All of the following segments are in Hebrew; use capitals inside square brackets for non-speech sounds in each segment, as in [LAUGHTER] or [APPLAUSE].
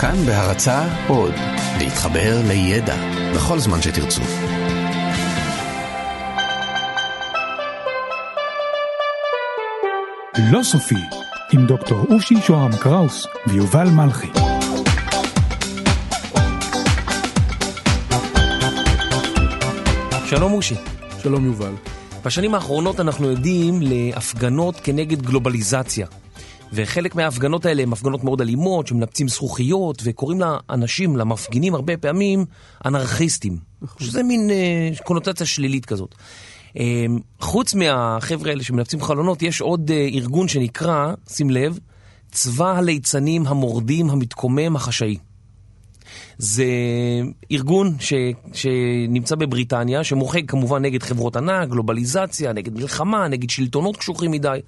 כאן בהרצה עוד, להתחבר לידע בכל זמן שתרצו. לא סופי, עם דוקטור אושי שוהם קראוס ויובל מלכי. שלום אושי. שלום יובל. בשנים האחרונות אנחנו עדים להפגנות כנגד גלובליזציה. וחלק מההפגנות האלה הן הפגנות מאוד אלימות, שמנפצים זכוכיות, וקוראים לאנשים, למפגינים הרבה פעמים, אנרכיסטים. שזה מין אה, קונוטציה שלילית כזאת. אה, חוץ מהחבר'ה האלה שמנפצים חלונות, יש עוד אה, ארגון שנקרא, שים לב, צבא הליצנים המורדים המתקומם החשאי. זה ארגון ש, שנמצא בבריטניה, שמוחק כמובן נגד חברות ענק, גלובליזציה, נגד מלחמה, נגד שלטונות קשוחים מדי,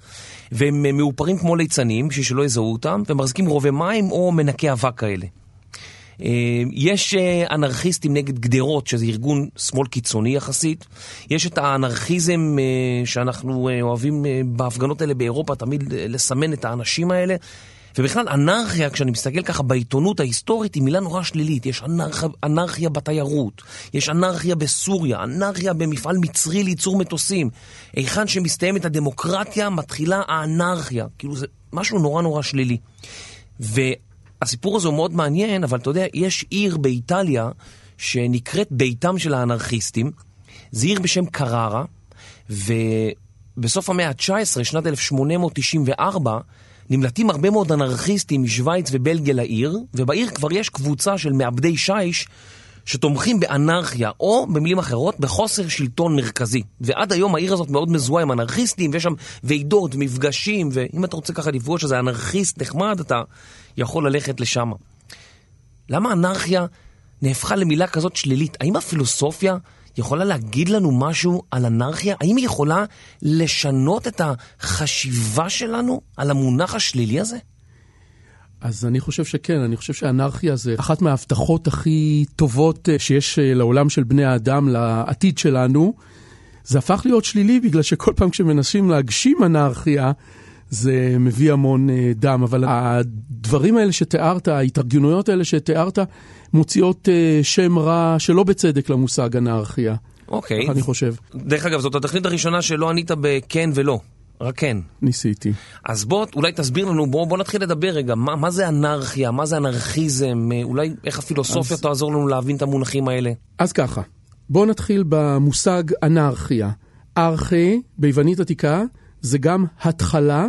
והם מאופרים כמו ליצנים, בשביל שלא יזהו אותם, ומחזיקים רובי מים או מנקי אבק כאלה. אה, יש אה, אנרכיסטים נגד גדרות, שזה ארגון שמאל קיצוני יחסית. יש את האנרכיזם אה, שאנחנו אוהבים בהפגנות האלה באירופה, תמיד לסמן את האנשים האלה. ובכלל, אנרכיה, כשאני מסתכל ככה בעיתונות ההיסטורית, היא מילה נורא שלילית. יש אנרכיה, אנרכיה בתיירות, יש אנרכיה בסוריה, אנרכיה במפעל מצרי לייצור מטוסים. היכן שמסתיימת הדמוקרטיה, מתחילה האנרכיה. כאילו, זה משהו נורא נורא שלילי. והסיפור הזה הוא מאוד מעניין, אבל אתה יודע, יש עיר באיטליה שנקראת ביתם של האנרכיסטים. זה עיר בשם קררה, ובסוף המאה ה-19, שנת 1894, נמלטים הרבה מאוד אנרכיסטים משוויץ ובלגיה לעיר, ובעיר כבר יש קבוצה של מעבדי שיש שתומכים באנרכיה, או במילים אחרות, בחוסר שלטון מרכזי. ועד היום העיר הזאת מאוד מזוהה עם אנרכיסטים, ויש שם ועידות, מפגשים, ואם אתה רוצה ככה לפגוש איזה אנרכיסט נחמד, אתה יכול ללכת לשם. למה אנרכיה נהפכה למילה כזאת שלילית? האם הפילוסופיה יכולה להגיד לנו משהו על אנרכיה? האם היא יכולה לשנות את החשיבה שלנו על המונח השלילי הזה? אז אני חושב שכן, אני חושב שאנרכיה זה אחת מההבטחות הכי טובות אה, שיש אה, לעולם של בני האדם, לעתיד שלנו. זה הפך להיות שלילי בגלל שכל פעם כשמנסים להגשים אנרכיה, זה מביא המון אה, דם. אבל הדברים האלה שתיארת, ההתארגנויות האלה שתיארת, מוציאות uh, שם רע שלא בצדק למושג אנרכיה. אוקיי. אני חושב. דרך אגב, זאת התכלית הראשונה שלא ענית בכן ולא. רק כן. ניסיתי. אז בוא, אולי תסביר לנו, בוא, בוא נתחיל לדבר רגע, מה, מה זה אנרכיה, מה זה אנרכיזם, אה, אולי איך הפילוסופיה אז... תעזור לנו להבין את המונחים האלה. אז ככה, בוא נתחיל במושג אנרכיה. ארכי, ביוונית עתיקה, זה גם התחלה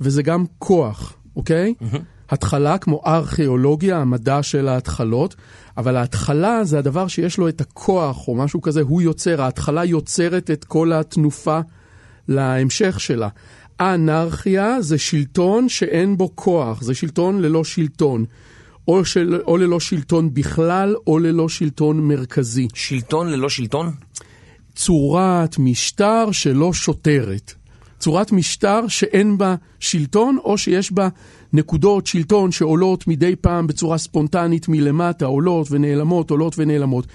וזה גם כוח, אוקיי? Mm-hmm. התחלה כמו ארכיאולוגיה, המדע של ההתחלות, אבל ההתחלה זה הדבר שיש לו את הכוח או משהו כזה, הוא יוצר, ההתחלה יוצרת את כל התנופה להמשך שלה. האנרכיה זה שלטון שאין בו כוח, זה שלטון ללא שלטון. או, של, או ללא שלטון בכלל, או ללא שלטון מרכזי. שלטון ללא שלטון? צורת משטר שלא שוטרת. צורת משטר שאין בה שלטון, או שיש בה נקודות שלטון שעולות מדי פעם בצורה ספונטנית מלמטה, עולות ונעלמות, עולות ונעלמות.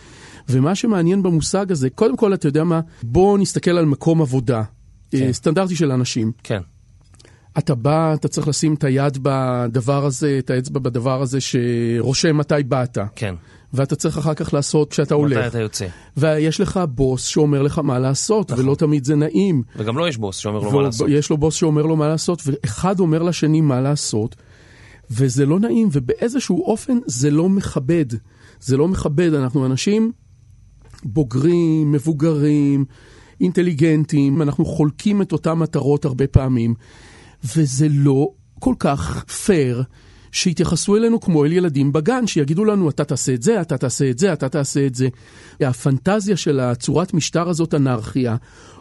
ומה שמעניין במושג הזה, קודם כל, אתה יודע מה? בואו נסתכל על מקום עבודה. כן. אה, סטנדרטי של אנשים. כן. אתה בא, אתה צריך לשים את היד בדבר הזה, את האצבע בדבר הזה שרושם מתי באת. כן. ואתה צריך אחר כך לעשות כשאתה הולך. מתי אתה יוצא. ויש לך בוס שאומר לך מה לעשות, נכון. ולא תמיד זה נעים. וגם לו יש בוס שאומר לו מה לעשות. יש לו בוס שאומר לו מה לעשות, ואחד אומר לשני מה לעשות, וזה לא נעים, ובאיזשהו אופן זה לא מכבד. זה לא מכבד, אנחנו אנשים בוגרים, מבוגרים, אינטליגנטים, אנחנו חולקים את אותן מטרות הרבה פעמים, וזה לא כל כך פייר. שיתייחסו אלינו כמו אל ילדים בגן, שיגידו לנו, אתה תעשה את זה, אתה תעשה את זה, אתה תעשה את זה. הפנטזיה של הצורת משטר הזאת, אנרכיה,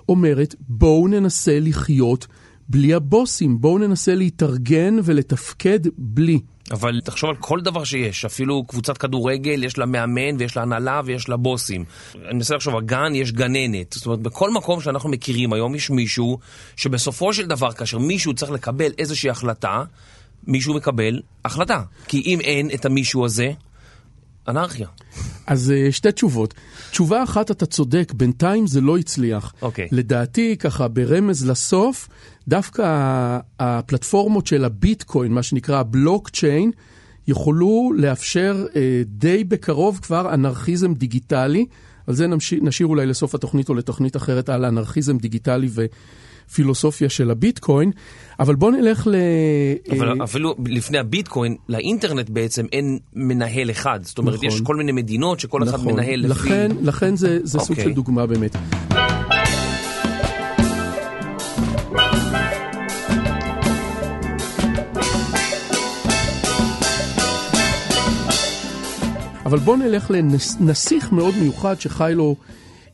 אומרת, בואו ננסה לחיות בלי הבוסים, בואו ננסה להתארגן ולתפקד בלי. אבל תחשוב על כל דבר שיש, אפילו קבוצת כדורגל, יש לה מאמן ויש לה הנהלה ויש לה בוסים. אני מנסה לחשוב, הגן יש גננת. זאת אומרת, בכל מקום שאנחנו מכירים היום יש מישהו שבסופו של דבר, כאשר מישהו צריך לקבל איזושהי החלטה, מישהו מקבל החלטה. כי אם אין את המישהו הזה, אנרכיה. אז אה, שתי תשובות. תשובה אחת, אתה צודק, בינתיים זה לא הצליח. אוקיי. לדעתי, ככה ברמז לסוף, דווקא הפלטפורמות של הביטקוין, מה שנקרא הבלוקצ'יין, יכולו לאפשר אה, די בקרוב כבר אנרכיזם דיגיטלי. על זה נשאיר, נשאיר אולי לסוף התוכנית או לתוכנית אחרת על אנרכיזם דיגיטלי ופילוסופיה של הביטקוין. אבל בואו נלך ל... אבל אה, אפילו לפני הביטקוין, לאינטרנט בעצם אין מנהל אחד. זאת אומרת, נכון. יש כל מיני מדינות שכל אחד נכון. מנהל לפי... לכן, לכן זה, זה סוג אוקיי. של דוגמה באמת. אבל בואו נלך לנסיך מאוד מיוחד שחי לו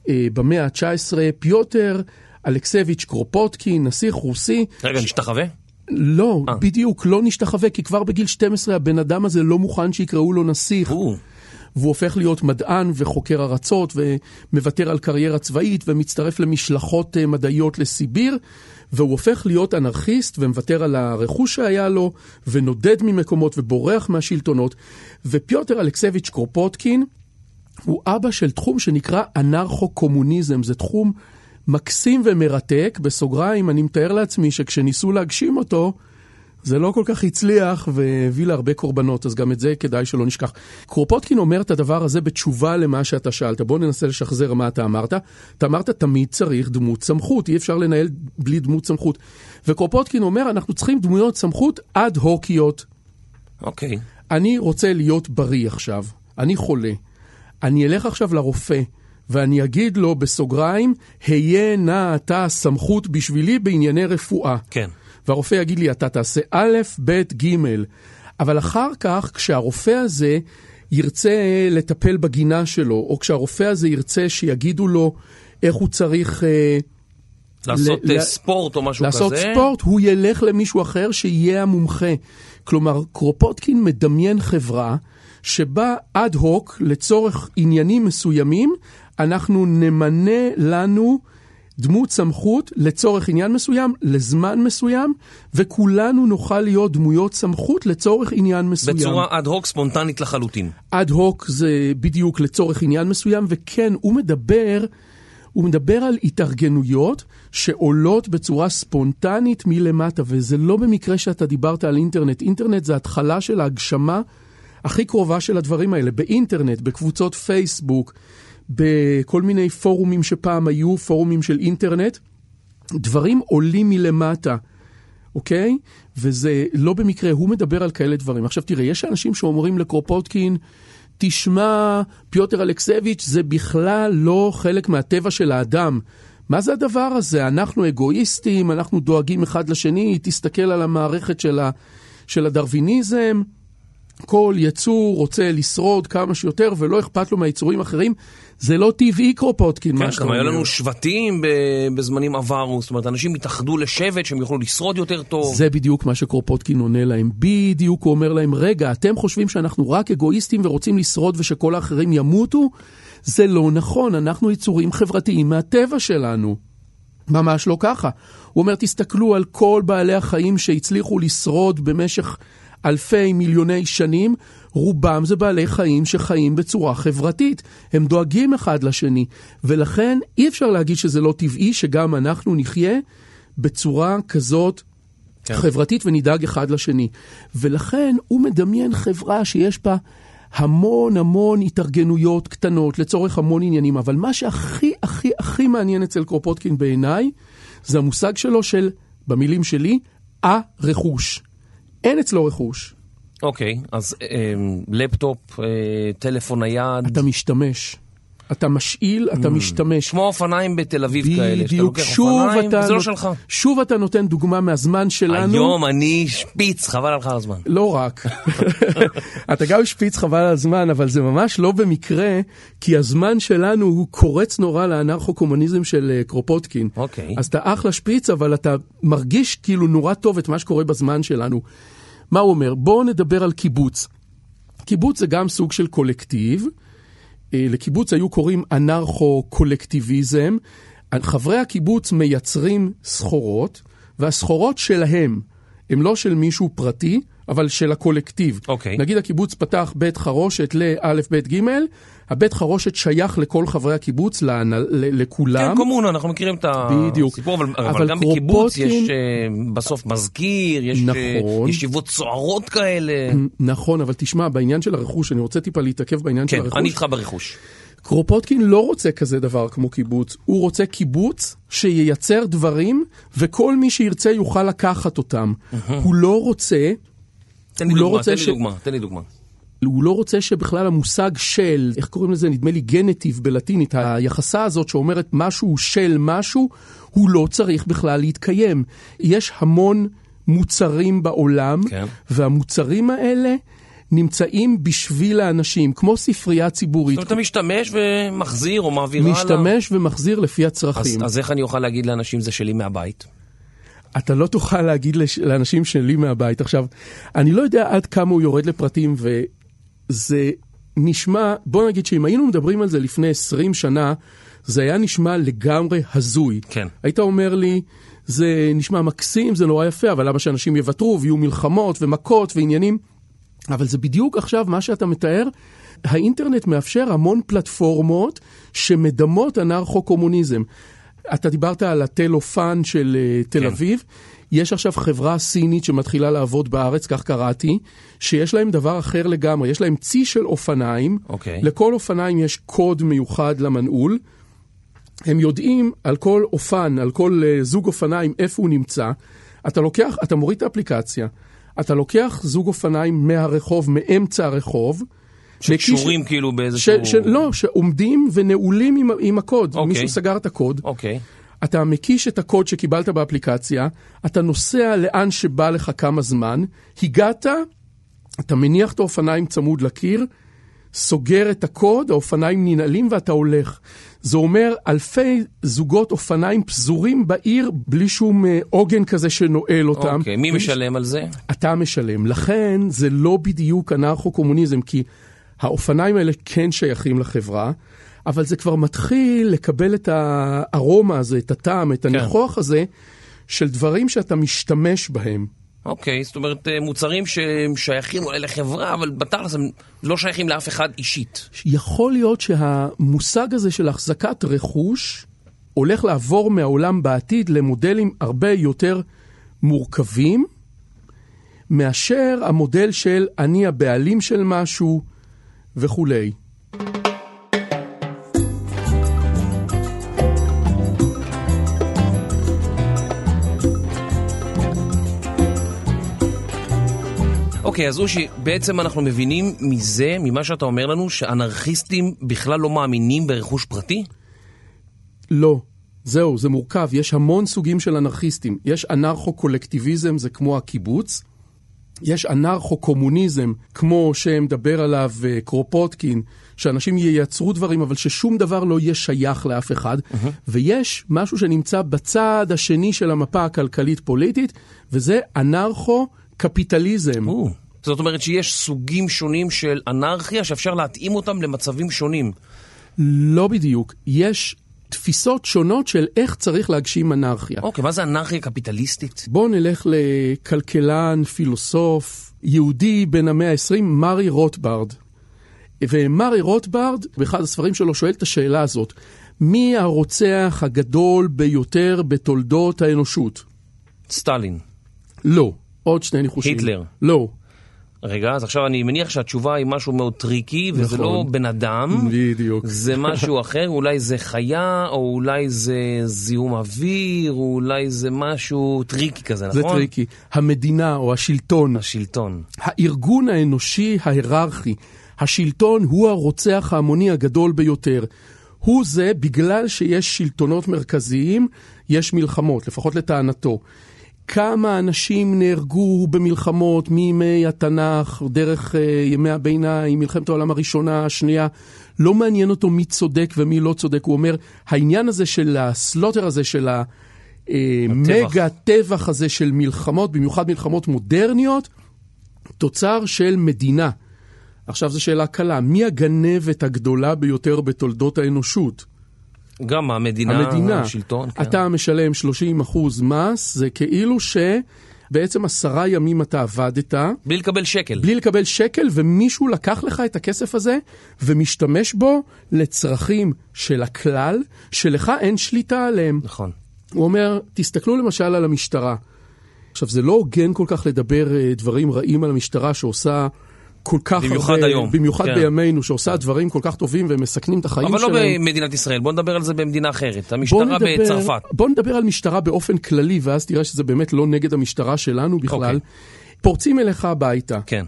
אה, במאה ה-19, פיוטר אלכסביץ' קרופוטקין, נסיך רוסי. רגע, נשתחווה? לא, אה. בדיוק, לא נשתחווה, כי כבר בגיל 12 הבן אדם הזה לא מוכן שיקראו לו נסיך. או, והוא הופך להיות מדען וחוקר ארצות ומוותר על קריירה צבאית ומצטרף למשלחות אה, מדעיות לסיביר והוא הופך להיות אנרכיסט ומוותר על הרכוש שהיה לו ונודד ממקומות ובורח מהשלטונות ופיוטר אלכסביץ' קרופוטקין הוא אבא של תחום שנקרא אנרכו-קומוניזם, זה תחום מקסים ומרתק, בסוגריים אני מתאר לעצמי שכשניסו להגשים אותו זה לא כל כך הצליח והביא להרבה קורבנות, אז גם את זה כדאי שלא נשכח. קרופוטקין אומר את הדבר הזה בתשובה למה שאתה שאלת. בוא ננסה לשחזר מה אתה אמרת. אתה אמרת, תמיד צריך דמות סמכות, אי אפשר לנהל בלי דמות סמכות. וקרופוטקין אומר, אנחנו צריכים דמויות סמכות אד הוקיות. אוקיי. אני רוצה להיות בריא עכשיו, אני חולה. אני אלך עכשיו לרופא, ואני אגיד לו בסוגריים, היה נא אתה סמכות בשבילי בענייני רפואה. כן. והרופא יגיד לי, אתה תעשה א', ב', ג', אבל אחר כך, כשהרופא הזה ירצה לטפל בגינה שלו, או כשהרופא הזה ירצה שיגידו לו איך הוא צריך אה, לעשות ל- אה, ל- ספורט או משהו לעשות כזה. ספורט, הוא ילך למישהו אחר שיהיה המומחה. כלומר, קרופוטקין מדמיין חברה שבה אד הוק, לצורך עניינים מסוימים, אנחנו נמנה לנו דמות סמכות לצורך עניין מסוים, לזמן מסוים, וכולנו נוכל להיות דמויות סמכות לצורך עניין מסוים. בצורה אד הוק ספונטנית לחלוטין. אד הוק זה בדיוק לצורך עניין מסוים, וכן, הוא מדבר, הוא מדבר על התארגנויות שעולות בצורה ספונטנית מלמטה, וזה לא במקרה שאתה דיברת על אינטרנט. אינטרנט זה התחלה של ההגשמה הכי קרובה של הדברים האלה. באינטרנט, בקבוצות פייסבוק, בכל מיני פורומים שפעם היו, פורומים של אינטרנט, דברים עולים מלמטה. אוקיי? וזה לא במקרה, הוא מדבר על כאלה דברים. עכשיו תראה, יש אנשים שאומרים לקרופוטקין, תשמע, פיוטר אלכסביץ', זה בכלל לא חלק מהטבע של האדם. מה זה הדבר הזה? אנחנו אגואיסטים, אנחנו דואגים אחד לשני, תסתכל על המערכת של, ה, של הדרוויניזם. כל יצור רוצה לשרוד כמה שיותר ולא אכפת לו מהיצורים האחרים. זה לא טבעי קרופוטקין, כן, מה שאתה גם היו אומר. לנו שבטים בזמנים עברו, זאת אומרת, אנשים התאחדו לשבט שהם יוכלו לשרוד יותר טוב. זה בדיוק מה שקרופוטקין עונה להם. בדיוק הוא אומר להם, רגע, אתם חושבים שאנחנו רק אגואיסטים ורוצים לשרוד ושכל האחרים ימותו? זה לא נכון, אנחנו יצורים חברתיים מהטבע שלנו. ממש לא ככה. הוא אומר, תסתכלו על כל בעלי החיים שהצליחו לשרוד במשך אלפי מיליוני שנים, רובם זה בעלי חיים שחיים בצורה חברתית. הם דואגים אחד לשני, ולכן אי אפשר להגיד שזה לא טבעי שגם אנחנו נחיה בצורה כזאת כן. חברתית ונדאג אחד לשני. ולכן הוא מדמיין חברה שיש בה המון המון התארגנויות קטנות לצורך המון עניינים, אבל מה שהכי הכי הכי מעניין אצל קרופוטקין בעיניי, זה המושג שלו של, במילים שלי, ה-רכוש. אין אצלו רכוש, אוקיי, אז אה, לפטופ, אה, טלפון נייד, אתה משתמש. אתה משאיל, אתה משתמש. כמו אופניים בתל אביב כאלה, שאתה בדיוק, לוקח אופניים, אתה, וזה לא שלך. שוב אתה נותן דוגמה מהזמן שלנו. היום אני שפיץ, חבל עליך על הזמן. לא רק. [LAUGHS] אתה גם שפיץ חבל על הזמן, אבל זה ממש לא במקרה, כי הזמן שלנו הוא קורץ נורא לאנרכו-קומוניזם של אה, קרופוטקין. אוקיי. אז אתה אחלה שפיץ, אבל אתה מרגיש כאילו נורא טוב את מה שקורה בזמן שלנו. מה הוא אומר? בואו נדבר על קיבוץ. קיבוץ זה גם סוג של קולקטיב. אה, לקיבוץ היו קוראים אנרכו-קולקטיביזם. חברי הקיבוץ מייצרים סחורות, והסחורות שלהם, הם לא של מישהו פרטי, אבל של הקולקטיב. אוקיי. נגיד הקיבוץ פתח בית חרושת לאלף, בית גימל, הבית חרושת שייך לכל חברי הקיבוץ, להנ- ל- לכולם. כן, קומונה, אנחנו מכירים את בדיוק. הסיפור, אבל, אבל, אבל גם בקיבוץ קרופוטקין- יש אה, בסוף מזכיר, יש אה, נכון. ישיבות סוערות כאלה. [CLEARS THROAT] נכון, אבל תשמע, בעניין של הרכוש, אני רוצה טיפה להתעכב בעניין של כן, הרכוש. אני איתך ברכוש. קרופוטקין לא רוצה כזה דבר כמו קיבוץ, הוא רוצה קיבוץ שייצר דברים וכל מי שירצה יוכל לקחת אותם. הוא לא רוצה, תן לי לא דוגמה, רוצה תן לי דוגמה, תן לי דוגמה. הוא לא רוצה שבכלל המושג של, איך קוראים לזה, נדמה לי גנטיב בלטינית, היחסה הזאת שאומרת משהו של משהו, הוא לא צריך בכלל להתקיים. יש המון מוצרים בעולם, כן. והמוצרים האלה נמצאים בשביל האנשים, כמו ספרייה ציבורית. זאת אומרת, אתה משתמש ומחזיר או מעביר הלאה. משתמש ומחזיר לפי אז, הצרכים. אז איך אני אוכל להגיד לאנשים זה שלי מהבית? אתה לא תוכל להגיד לש- לאנשים שלי מהבית. עכשיו, אני לא יודע עד כמה הוא יורד לפרטים, וזה נשמע, בוא נגיד שאם היינו מדברים על זה לפני 20 שנה, זה היה נשמע לגמרי הזוי. כן. היית אומר לי, זה נשמע מקסים, זה נורא יפה, אבל למה שאנשים יוותרו ויהיו מלחמות ומכות ועניינים? אבל זה בדיוק עכשיו מה שאתה מתאר. האינטרנט מאפשר המון פלטפורמות שמדמות אנרכו-קומוניזם. אתה דיברת על הטלופן של אה, תל כן. אביב. יש עכשיו חברה סינית שמתחילה לעבוד בארץ, כך קראתי, שיש להם דבר אחר לגמרי. יש להם צי של אופניים. אוקיי. לכל אופניים יש קוד מיוחד למנעול. הם יודעים על כל אופן, על כל uh, זוג אופניים, איפה הוא נמצא. אתה לוקח, אתה מוריד את האפליקציה, אתה לוקח זוג אופניים מהרחוב, מאמצע הרחוב. שקשורים כאילו באיזשהו... ש, ש, לא, שעומדים ונעולים עם, עם הקוד. אוקיי. מישהו סגר את הקוד. אוקיי. אתה מקיש את הקוד שקיבלת באפליקציה, אתה נוסע לאן שבא לך כמה זמן, הגעת, אתה מניח את האופניים צמוד לקיר, סוגר את הקוד, האופניים ננעלים ואתה הולך. זה אומר אלפי זוגות אופניים פזורים בעיר בלי שום אה, עוגן כזה שנועל אותם. אוקיי, מי משלם על זה? אתה משלם. לכן זה לא בדיוק אנרכו-קומוניזם, כי האופניים האלה כן שייכים לחברה, אבל זה כבר מתחיל לקבל את הארומה הזה, את הטעם, את הניחוח הזה, של דברים שאתה משתמש בהם. אוקיי, זאת אומרת, אה, מוצרים שהם שייכים אולי לחברה, אבל בתכלס הם לא שייכים לאף אחד אישית. יכול להיות שהמושג הזה של החזקת רכוש הולך לעבור מהעולם בעתיד למודלים הרבה יותר מורכבים, מאשר המודל של אני הבעלים של משהו וכולי. אוקיי, אז אושי, בעצם אנחנו מבינים מזה, ממה שאתה אומר לנו, שאנרכיסטים בכלל לא מאמינים ברכוש פרטי? לא, זהו, זה מורכב. יש המון סוגים של אנרכיסטים. יש אנרכו-קולקטיביזם, זה כמו הקיבוץ. יש אנרכו-קומוניזם, כמו שמדבר עליו אה, קרופוטקין, שאנשים ייצרו דברים, אבל ששום דבר לא יהיה שייך לאף אחד. ויש משהו שנמצא בצד השני של המפה הכלכלית-פוליטית, וזה אנרכו-קפיטליזם. או. זאת אומרת שיש סוגים שונים של אנרכיה שאפשר להתאים אותם למצבים שונים. לא בדיוק. יש תפיסות שונות של איך צריך להגשים אנרכיה. אוקיי, מה זה אנרכיה קפיטליסטית? בואו נלך לכלכלן, פילוסוף, יהודי בן המאה ה-20, מרי רוטברד. ומרי רוטברד, באחד הספרים שלו, שואל את השאלה הזאת, מי הרוצח הגדול ביותר בתולדות האנושות? סטלין. לא. עוד שני ניחושים. היטלר. לא. רגע, אז עכשיו אני מניח שהתשובה היא משהו מאוד tricky, וזה נכון. לא בן אדם. בדיוק. זה משהו [LAUGHS] אחר, אולי זה חיה, או אולי זה זיהום אוויר, או אולי זה משהו tricky כזה, נכון? זה tricky. המדינה או השלטון, השלטון. הארגון האנושי ההיררכי, השלטון הוא הרוצח ההמוני הגדול ביותר. הוא זה, בגלל שיש שלטונות מרכזיים, יש מלחמות, לפחות לטענתו. כמה אנשים נהרגו במלחמות מימי התנ"ך, דרך uh, ימי הביניים, מלחמת העולם הראשונה, השנייה. לא מעניין אותו מי צודק ומי לא צודק. הוא אומר, העניין הזה של הסלוטר הזה, של המגה טבח הזה של מלחמות, במיוחד מלחמות מודרניות, תוצר של מדינה. עכשיו זו שאלה קלה, מי הגנבת הגדולה ביותר בתולדות האנושות? גם המדינה, המדינה. השלטון. כן. אתה משלם 30 אחוז מס, זה כאילו בעצם עשרה ימים אתה עבדת, בלי לקבל שקל. בלי לקבל שקל, ומישהו לקח לך את הכסף הזה ומשתמש בו לצרכים של הכלל, שלך אין שליטה עליהם. נכון. הוא אומר, תסתכלו למשל על המשטרה. עכשיו, זה לא הוגן כל כך לדבר אה, דברים רעים על המשטרה שעושה כל כך במיוחד הרבה... היום. במיוחד כן. בימינו, שעושה דברים כל כך טובים ומסכנים את החיים אבל לא שלהם. במדינת ישראל, בוא נדבר על זה במדינה אחרת. בוא המשטרה נדבר- בצרפת. בוא נדבר על משטרה באופן כללי, ואז תראה שזה באמת לא נגד המשטרה שלנו בכלל. אוקיי. פורצים אליך הביתה. כן.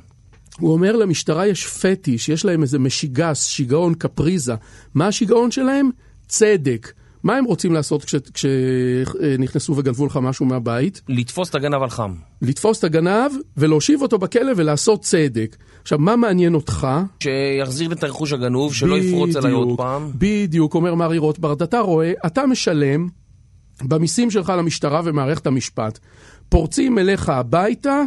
הוא אומר למשטרה יש פטיש, יש להם איזה משיגס, שיגעון, קפריזה. מה השיגעון שלהם? צדק. מה הם רוצים לעשות כשנכנסו וגנבו לך משהו מהבית? לתפוס את הגנב על חם. לתפוס את הגנב ולהושיב אותו בכלא ולעשות צדק. עכשיו, מה מעניין אותך? שיחזיר לי את הרכוש הגנוב, שלא יפרוץ עליי עוד בדיוק, פעם. בדיוק, אומר מרי רוטברט, אתה רואה, אתה משלם במיסים שלך למשטרה ומערכת המשפט. פורצים אליך הביתה,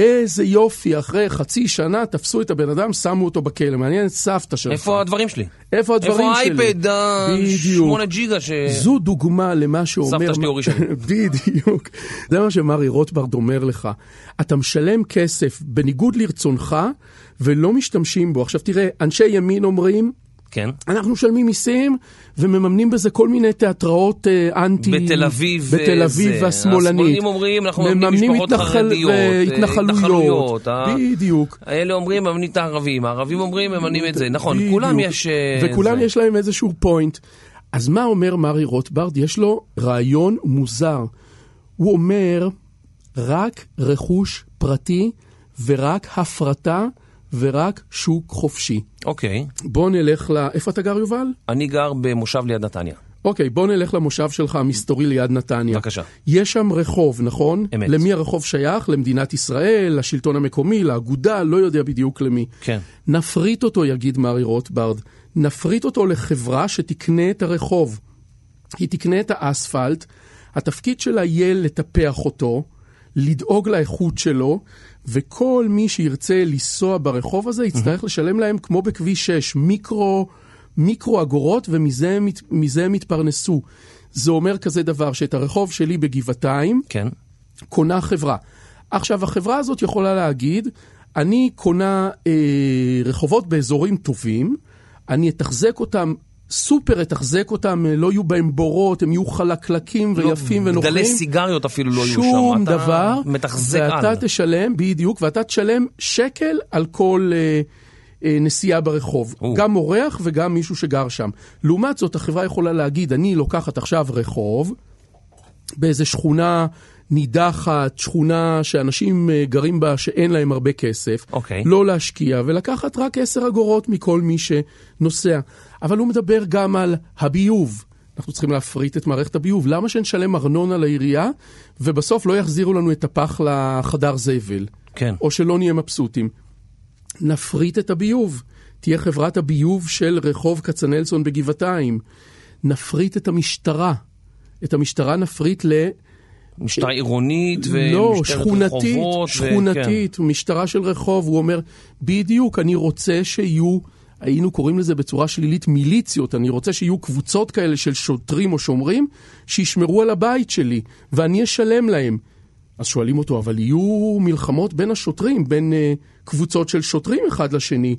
איזה יופי, אחרי חצי שנה תפסו את הבן אדם, שמו אותו בכלא. מעניין את סבתא שלך. איפה הדברים שלי? איפה הדברים איפה שלי? האייפד, בדיוק. ה-8 ג'יגה ש... זו דוגמה למה שאומר... סבתא שלי הורישה לי. [LAUGHS] בדיוק. זה מה שמרי רוטברט אומר לך. אתה משלם כסף בניגוד לרצונך ולא משתמשים בו. עכשיו תראה, אנשי ימין אומרים, כן. אנחנו משלמים מיסים ומממנים בזה כל מיני תיאטראות אה, אנטי... בתל אביב בתל וזה. אביב והשמאלנית. השמאלנים אומרים, אנחנו מממנים משפחות התנחל- חרדיות, אה, והתנחלויות. התנחלויות, אה. בדיוק. האלה אומרים ממנים את הערבים, הערבים אומרים ממנים את זה. נכון, בדיוק. כולם יש... אה, וכולם זה. יש להם איזשהו פוינט. אז מה אומר מרי רוטברד? יש לו רעיון מוזר. הוא אומר, רק רכוש פרטי ורק הפרטה ורק שוק חופשי. אוקיי. בוא נלך ל... איפה אתה גר, יובל? אני גר במושב ליד נתניה. אוקיי, בוא נלך למושב שלך המסתורי ליד נתניה. בבקשה. יש שם רחוב, נכון? אמת. למי הרחוב שייך? למדינת ישראל, לשלטון המקומי, לאגודה, לא יודע בדיוק למי. כן. נפריט אותו, יגיד מרי רוטברד. נפריט אותו לחברה שתקנה את הרחוב. היא תקנה את האספלט, התפקיד שלה יהיה לטפח אותו, לדאוג לאיכות שלו, וכל מי שירצה לנסוע ברחוב הזה יצטרך לשלם להם כמו בכביש 6, מיקרו, מיקרו אגורות, ומזה מזה הם יתפרנסו. זה אומר כזה דבר, שאת הרחוב שלי בגבעתיים, כן. קונה חברה. עכשיו, החברה הזאת יכולה להגיד, אני קונה אה, רחובות באזורים טובים, אני אתחזק אותם, סופר אתחזק אותם, אה, לא יהיו בהם בורות, הם יהיו חלקלקים ויפים לא, ונוחים. גדלי סיגריות אפילו לא יהיו שם. שום אתה דבר, מתחזק ואתה על. תשלם, בדיוק, ואתה תשלם שקל על כל אה, אה, נסיעה ברחוב. או. גם אורח וגם מישהו שגר שם. לעומת זאת, החברה יכולה להגיד, אני לוקחת עכשיו רחוב, באיזה שכונה נידחת, שכונה שאנשים אה, גרים בה שאין להם הרבה כסף, אוקיי. לא להשקיע ולקחת רק עשר אגורות מכל מי שנוסע. אבל הוא מדבר גם על הביוב. אנחנו צריכים להפריט את מערכת הביוב. למה שנשלם ארנונה לעירייה ובסוף לא יחזירו לנו את הפח לחדר זבל? כן. או שלא נהיה מבסוטים. נפריט את הביוב. תהיה חברת הביוב של רחוב כצנלסון בגבעתיים. נפריט את המשטרה. את המשטרה נפריט ל... משטרה עירונית לא, ומשטרת שכונתית, רחובות. ו- שכונתית, משטרה של רחוב. הוא אומר, בדיוק, אני רוצה שיהיו, היינו קוראים לזה בצורה שלילית מיליציות, אני רוצה שיהיו קבוצות כאלה של שוטרים או שומרים, שישמרו על הבית שלי, ואני אשלם להם. אז שואלים אותו, אבל יהיו מלחמות בין השוטרים, בין uh, קבוצות של שוטרים אחד לשני.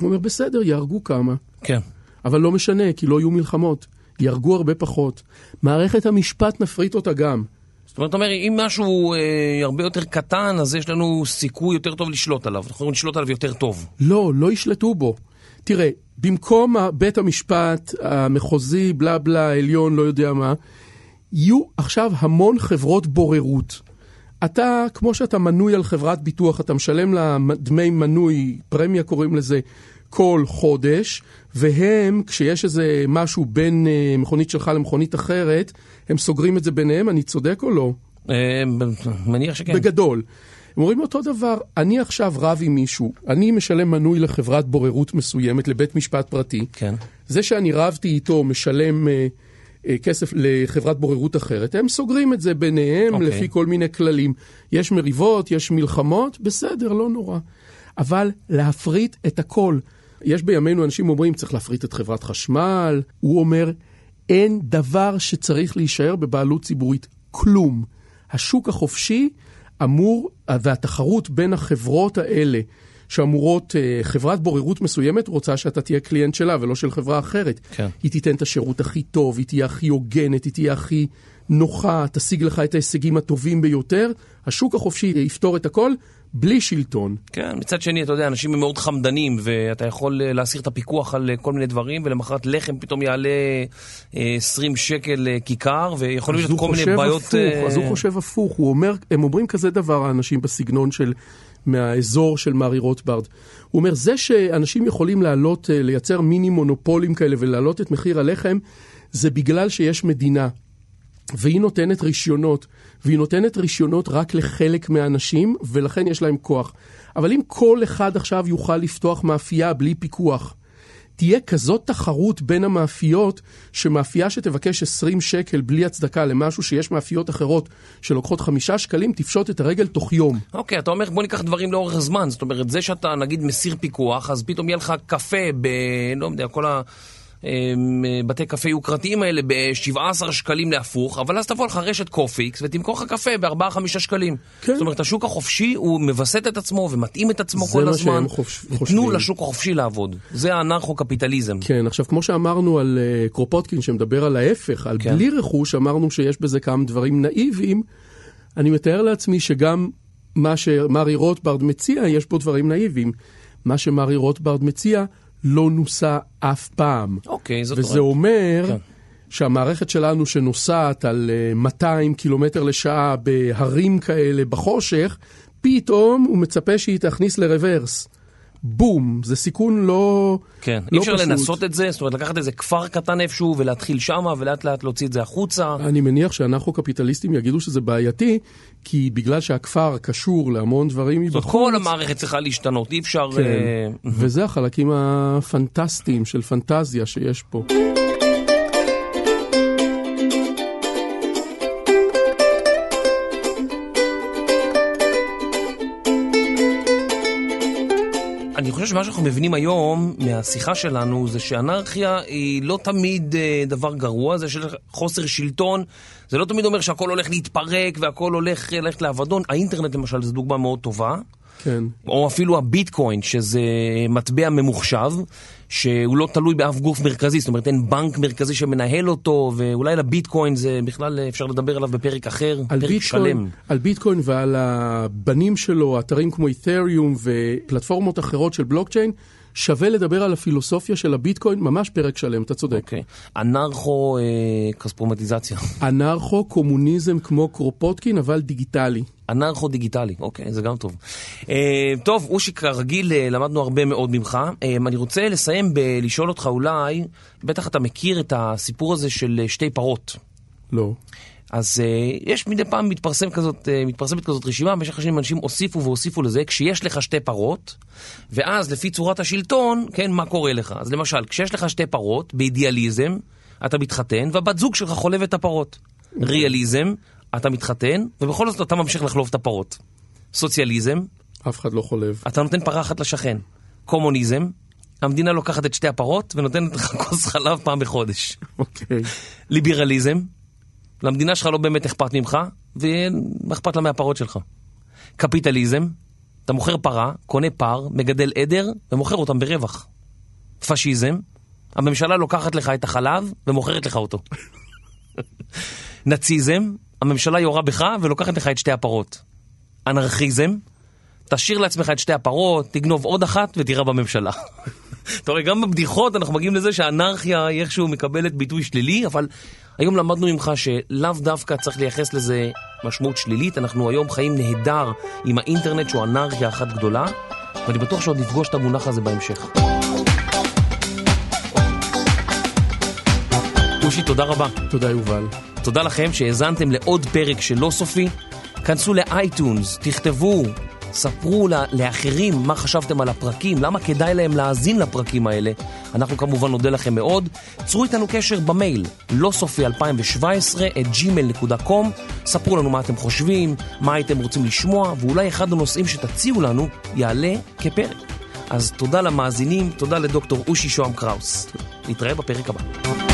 הוא אומר, בסדר, יהרגו כמה. כן. אבל לא משנה, כי לא יהיו מלחמות. יהרגו הרבה פחות. מערכת המשפט נפריט אותה גם. זאת אומרת, אומר, אם משהו אה, הרבה יותר קטן, אז יש לנו סיכוי יותר טוב לשלוט עליו. אנחנו יכולים לשלוט עליו יותר טוב. לא, לא ישלטו בו. תראה, במקום בית המשפט המחוזי, בלה בלה, עליון, לא יודע מה, יהיו עכשיו המון חברות בוררות. אתה, כמו שאתה מנוי על חברת ביטוח, אתה משלם לה דמי מנוי, פרמיה קוראים לזה, כל חודש, והם, כשיש איזה משהו בין אה, מכונית שלך למכונית אחרת, הם סוגרים את זה ביניהם, אני צודק או לא? אה, מניח שכן. בגדול. הם אומרים אותו דבר, אני עכשיו רב עם מישהו, אני משלם מנוי לחברת בוררות מסוימת, לבית משפט פרטי. כן. זה שאני רבתי איתו, משלם אה, אה, כסף לחברת בוררות אחרת, הם סוגרים את זה ביניהם אוקיי. לפי כל מיני כללים. יש מריבות, יש מלחמות, בסדר, לא נורא. אבל להפריט את הכל. יש בימינו אנשים אומרים, צריך להפריט את חברת חשמל. הוא אומר, אין דבר שצריך להישאר בבעלות ציבורית. כלום. השוק החופשי, אמור, והתחרות בין החברות האלה, שאמורות, אה, חברת בוררות מסוימת רוצה שאתה תהיה קליינט שלה ולא של חברה אחרת. כן. היא תיתן את השירות הכי טוב, היא תהיה הכי הוגנת, היא תהיה הכי נוחה, תשיג לך את ההישגים הטובים ביותר. השוק החופשי יפתור את הכל בלי שלטון. כן, מצד שני, אתה יודע, אנשים הם מאוד חמדנים, ואתה יכול אה, להסיר את הפיקוח על אה, כל מיני דברים, ולמחרת לחם פתאום יעלה אה, 20 שקל אה, כיכר, ויכול להיות כל מיני בעיות... הפוך, אז הוא חושב הפוך, הוא אומר, הם אומרים כזה דבר, האנשים בסגנון של, מהאזור של מארי רוטברד. הוא אומר, זה שאנשים יכולים לעלות, לייצר מיני מונופולים כאלה ולהעלות את מחיר הלחם, זה בגלל שיש מדינה. והיא נותנת רישיונות, והיא נותנת רישיונות רק לחלק מהאנשים, ולכן יש להם כוח. אבל אם כל אחד עכשיו יוכל לפתוח מאפייה בלי פיקוח, תהיה כזאת תחרות בין המאפיות, שמאפייה שתבקש 20 שקל בלי הצדקה למשהו שיש מאפיות אחרות שלוקחות 5 שקלים, תפשוט את הרגל תוך יום. אוקיי, אתה אומר בוא ניקח דברים לאורך זמן, זאת אומרת, זה שאתה נגיד מסיר פיקוח, אז פתאום יהיה לך קפה ב... לא יודע, כל ה... אמ, בתי קפה יוקרתיים האלה ב-17 שקלים להפוך, אבל אז תבוא לך רשת קופיקס ותמכור לך קפה ב-4-5 שקלים. כן. זאת אומרת, השוק החופשי הוא מווסת את עצמו ומתאים את עצמו זה כל מה הזמן. שהם חוש- תנו חושבים. לשוק החופשי לעבוד. זה האנרכו-קפיטליזם. כן, עכשיו, כמו שאמרנו על אה, קרופוטקין, שמדבר על ההפך, על כן. בלי רכוש, אמרנו שיש בזה כמה דברים נאיביים. אני מתאר לעצמי שגם מה שמרי רוטברד מציע, יש בו דברים נאיביים. מה שמרי רוטברד מציע לא נוסה אף פעם. אוקיי, זאת וזה אומרת. אומר כן. שהמערכת שלנו שנוסעת על אה, 200 קילומטר לשעה בהרים כאלה בחושך, פתאום הוא מצפה שהיא תכניס לרוורס. בום, זה סיכון לא, כן, לא אי אפשר פשוט. לנסות את זה, זאת אומרת, לקחת איזה כפר קטן איפשהו ולהתחיל שמה ולאט לאט להוציא את זה החוצה. אני מניח שאנרכו-קפיטליסטים יגידו שזה בעייתי, כי בגלל שהכפר קשור להמון דברים מבחוץ, כל המערכת צריכה להשתנות, אי אפשר... כן, אה, וזה החלקים הפנטסטיים של פנטזיה שיש פה. שמה שאנחנו מבינים היום מהשיחה שלנו זה שאנרכיה היא לא תמיד אה, דבר גרוע, זה של חוסר שלטון, זה לא תמיד אומר שהכל הולך להתפרק והכל הולך אה, ללכת לאבדון. האינטרנט למשל זו דוגמה מאוד טובה, כן. או אפילו הביטקוין, שזה מטבע ממוחשב, שהוא לא תלוי באף גוף מרכזי, זאת אומרת אין בנק מרכזי שמנהל אותו, ואולי לביטקוין זה בכלל אפשר לדבר עליו בפרק אחר, על פרק ביטקוין, שלם. על ביטקוין ועל הבנים שלו, אתרים כמו אית'ריום ופלטפורמות אחרות של בלוקצ'יין, שווה לדבר על הפילוסופיה של הביטקוין, ממש פרק שלם, אתה צודק. אוקיי. אנרכו אה, כספומטיזציה. אנרכו-קומוניזם כמו קרופוטקין, אבל דיגיטלי. אנרכו דיגיטלי, אוקיי, זה גם טוב. אה, טוב, אושי, כרגיל אה, למדנו הרבה מאוד ממך. אה, אני רוצה לסיים בלשאול אותך אולי, בטח אתה מכיר את הסיפור הזה של אה, שתי פרות. לא. אז uh, יש מדי פעם מתפרסם כזאת, uh, מתפרסמת כזאת רשימה, במשך השנים אנשים הוסיפו והוסיפו לזה, כשיש לך שתי פרות, ואז לפי צורת השלטון, כן, מה קורה לך? אז למשל, כשיש לך שתי פרות, באידיאליזם, אתה מתחתן, והבת זוג שלך חולבת את הפרות. ריאליזם, אתה מתחתן, ובכל זאת אתה ממשיך לחלוב את הפרות. סוציאליזם, אף אחד לא חולב. אתה נותן פרה אחת לשכן. קומוניזם, המדינה לוקחת את שתי הפרות ונותנת לך [LAUGHS] כוס חלב פעם בחודש. אוקיי. ליברליזם, למדינה שלך לא באמת אכפת ממך, ומה אכפת לה מהפרות שלך. קפיטליזם, אתה מוכר פרה, קונה פר, מגדל עדר, ומוכר אותם ברווח. פשיזם, הממשלה לוקחת לך את החלב ומוכרת לך אותו. [LAUGHS] נאציזם, הממשלה יורה בך ולוקחת לך את שתי הפרות. אנרכיזם, תשאיר לעצמך את שתי הפרות, תגנוב עוד אחת ותירה בממשלה. [LAUGHS] אתה רואה, גם בבדיחות אנחנו מגיעים לזה שהאנרכיה היא איכשהו מקבלת ביטוי שלילי, אבל היום למדנו ממך שלאו דווקא צריך לייחס לזה משמעות שלילית. אנחנו היום חיים נהדר עם האינטרנט שהוא אנרכיה אחת גדולה, ואני בטוח שעוד נפגוש את המונח הזה בהמשך. אושי, תודה רבה. תודה, יובל. תודה לכם שהאזנתם לעוד פרק של לא סופי. כנסו לאייטונס, תכתבו, ספרו לאחרים מה חשבתם על הפרקים, למה כדאי להם להאזין לפרקים האלה. אנחנו כמובן נודה לכם מאוד. צרו איתנו קשר במייל, לא סופי 2017 את gmail.com. ספרו לנו מה אתם חושבים, מה הייתם רוצים לשמוע, ואולי אחד הנושאים שתציעו לנו יעלה כפרק. אז תודה למאזינים, תודה לדוקטור אושי שוהם קראוס. נתראה בפרק הבא.